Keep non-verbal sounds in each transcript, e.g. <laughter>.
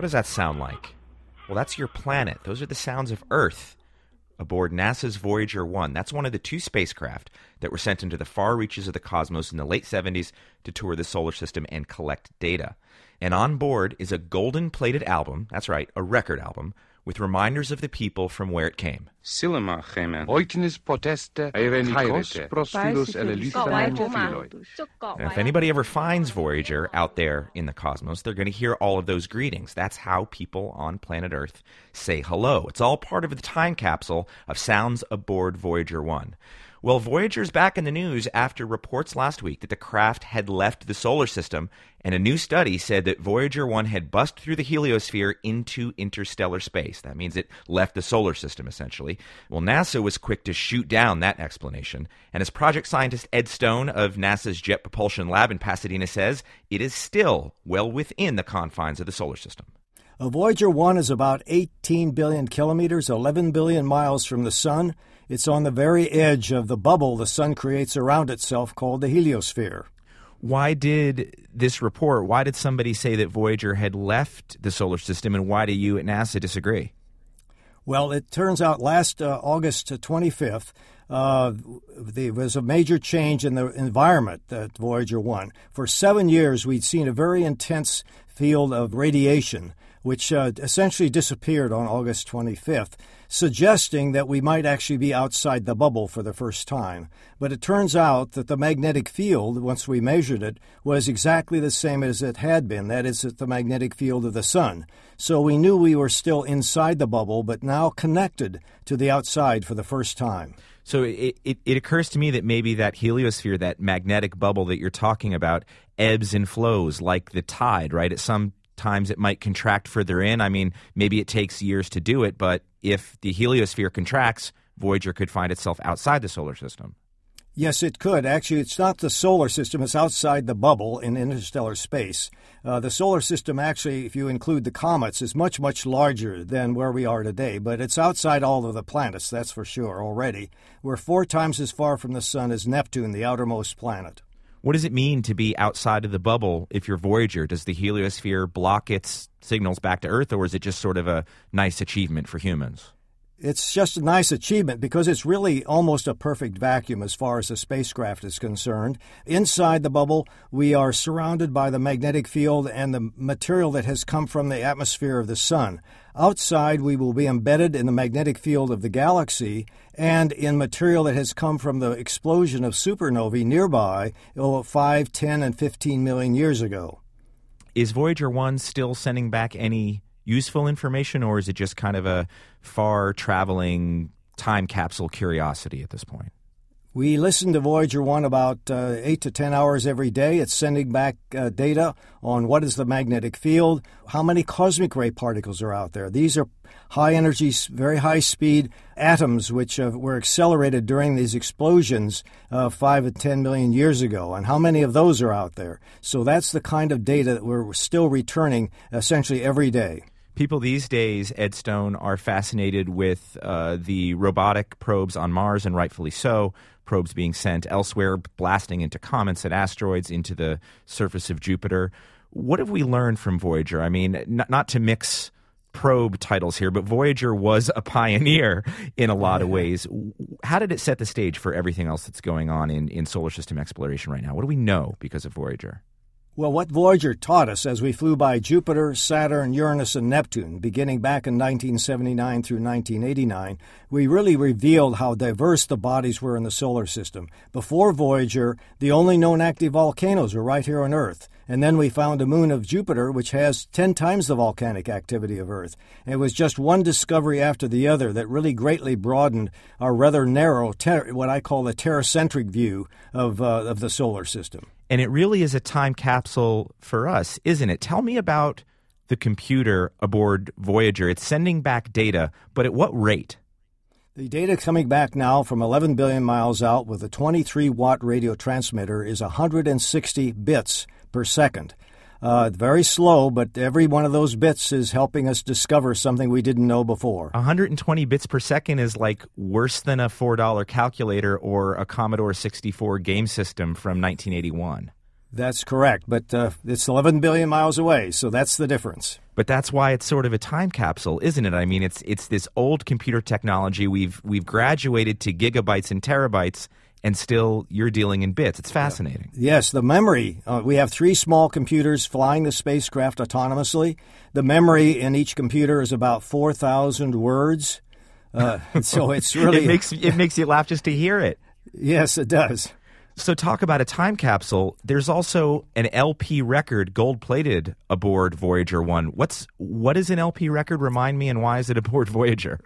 What does that sound like? Well, that's your planet. Those are the sounds of Earth aboard NASA's Voyager 1. That's one of the two spacecraft that were sent into the far reaches of the cosmos in the late 70s to tour the solar system and collect data. And on board is a golden plated album, that's right, a record album, with reminders of the people from where it came. And if anybody ever finds Voyager out there in the cosmos, they're going to hear all of those greetings. That's how people on planet Earth say hello. It's all part of the time capsule of sounds aboard Voyager 1. Well, Voyager's back in the news after reports last week that the craft had left the solar system, and a new study said that Voyager 1 had bust through the heliosphere into interstellar space. That means it left the solar system, essentially. Well, NASA was quick to shoot down that explanation, and as project scientist Ed Stone of NASA's Jet Propulsion Lab in Pasadena says, it is still well within the confines of the solar system. Voyager 1 is about 18 billion kilometers, 11 billion miles from the Sun. It's on the very edge of the bubble the sun creates around itself called the heliosphere. Why did this report, why did somebody say that Voyager had left the solar system, and why do you at NASA disagree? Well, it turns out last uh, August 25th, uh, there was a major change in the environment that Voyager 1. For seven years, we'd seen a very intense field of radiation, which uh, essentially disappeared on August 25th suggesting that we might actually be outside the bubble for the first time. But it turns out that the magnetic field, once we measured it, was exactly the same as it had been. That is, the magnetic field of the sun. So we knew we were still inside the bubble, but now connected to the outside for the first time. So it, it, it, occurs to me that maybe that heliosphere, that magnetic bubble that you're talking about, ebbs and flows like the tide, right? At some times it might contract further in. I mean, maybe it takes years to do it, but if the heliosphere contracts, Voyager could find itself outside the solar system. Yes, it could. Actually, it's not the solar system, it's outside the bubble in interstellar space. Uh, the solar system, actually, if you include the comets, is much, much larger than where we are today, but it's outside all of the planets, that's for sure, already. We're four times as far from the Sun as Neptune, the outermost planet. What does it mean to be outside of the bubble if you're Voyager? Does the heliosphere block its signals back to Earth, or is it just sort of a nice achievement for humans? It's just a nice achievement because it's really almost a perfect vacuum as far as the spacecraft is concerned. Inside the bubble, we are surrounded by the magnetic field and the material that has come from the atmosphere of the Sun. Outside, we will be embedded in the magnetic field of the galaxy and in material that has come from the explosion of supernovae nearby oh, 5, 10, and 15 million years ago. Is Voyager 1 still sending back any useful information, or is it just kind of a far traveling time capsule curiosity at this point? We listen to Voyager 1 about uh, 8 to 10 hours every day. It's sending back uh, data on what is the magnetic field, how many cosmic ray particles are out there. These are high energy, very high speed atoms which uh, were accelerated during these explosions uh, 5 and 10 million years ago, and how many of those are out there. So that's the kind of data that we're still returning essentially every day people these days, Ed Stone, are fascinated with uh, the robotic probes on Mars, and rightfully so. Probes being sent elsewhere, blasting into comets and asteroids into the surface of Jupiter. What have we learned from Voyager? I mean, not, not to mix probe titles here, but Voyager was a pioneer in a lot of ways. How did it set the stage for everything else that's going on in, in solar system exploration right now? What do we know because of Voyager? Well, what Voyager taught us as we flew by Jupiter, Saturn, Uranus, and Neptune, beginning back in 1979 through 1989, we really revealed how diverse the bodies were in the solar system. Before Voyager, the only known active volcanoes were right here on Earth. And then we found a moon of Jupiter, which has 10 times the volcanic activity of Earth. And it was just one discovery after the other that really greatly broadened our rather narrow, ter- what I call the terracentric view of, uh, of the solar system. And it really is a time capsule for us, isn't it? Tell me about the computer aboard Voyager. It's sending back data, but at what rate? The data coming back now from 11 billion miles out with a 23 watt radio transmitter is 160 bits per second. Uh, very slow, but every one of those bits is helping us discover something we didn't know before. 120 bits per second is like worse than a $4 calculator or a Commodore 64 game system from 1981. That's correct, but uh, it's 11 billion miles away, so that's the difference. But that's why it's sort of a time capsule, isn't it? I mean, it's it's this old computer technology. We've we've graduated to gigabytes and terabytes, and still you're dealing in bits. It's fascinating. Yes, the memory. Uh, we have three small computers flying the spacecraft autonomously. The memory in each computer is about 4,000 words. Uh, <laughs> so it's <laughs> really it makes it makes you laugh just to hear it. Yes, it does. So, talk about a time capsule. There's also an LP record, gold plated, aboard Voyager One. What's what is an LP record? Remind me, and why is it aboard <laughs> Voyager?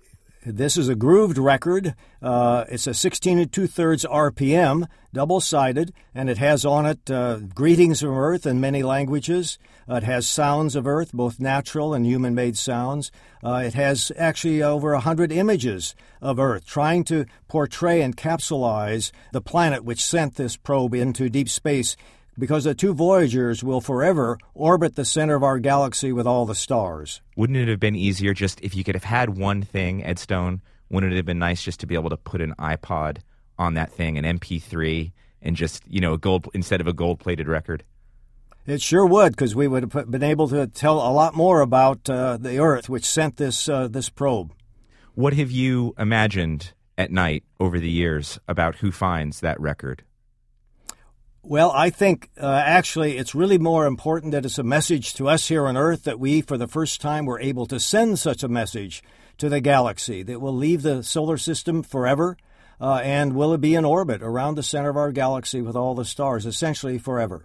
This is a grooved record. Uh, it's a 16 and two thirds RPM, double sided, and it has on it uh, greetings from Earth in many languages. Uh, it has sounds of Earth, both natural and human made sounds. Uh, it has actually over 100 images of Earth, trying to portray and capsulize the planet which sent this probe into deep space because the two Voyagers will forever orbit the center of our galaxy with all the stars. Wouldn't it have been easier just if you could have had one thing, Ed Stone? Wouldn't it have been nice just to be able to put an iPod on that thing, an MP3, and just you know, a gold instead of a gold-plated record? It sure would, because we would have been able to tell a lot more about uh, the Earth, which sent this uh, this probe. What have you imagined at night over the years about who finds that record? Well, I think uh, actually it's really more important that it's a message to us here on Earth that we, for the first time, were able to send such a message to the galaxy that will leave the solar system forever uh, and will it be in orbit around the center of our galaxy with all the stars, essentially forever.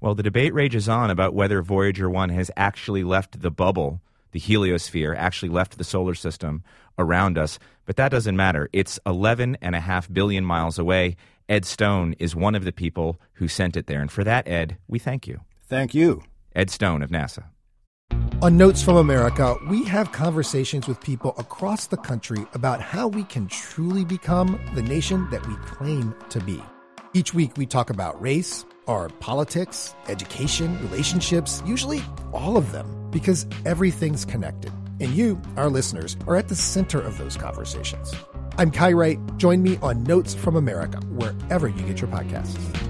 Well, the debate rages on about whether Voyager 1 has actually left the bubble, the heliosphere, actually left the solar system around us, but that doesn't matter. It's 11.5 billion miles away Ed Stone is one of the people who sent it there. And for that, Ed, we thank you. Thank you. Ed Stone of NASA. On Notes from America, we have conversations with people across the country about how we can truly become the nation that we claim to be. Each week, we talk about race, our politics, education, relationships, usually all of them, because everything's connected. And you, our listeners, are at the center of those conversations. I'm Kai Wright. Join me on Notes from America, wherever you get your podcasts.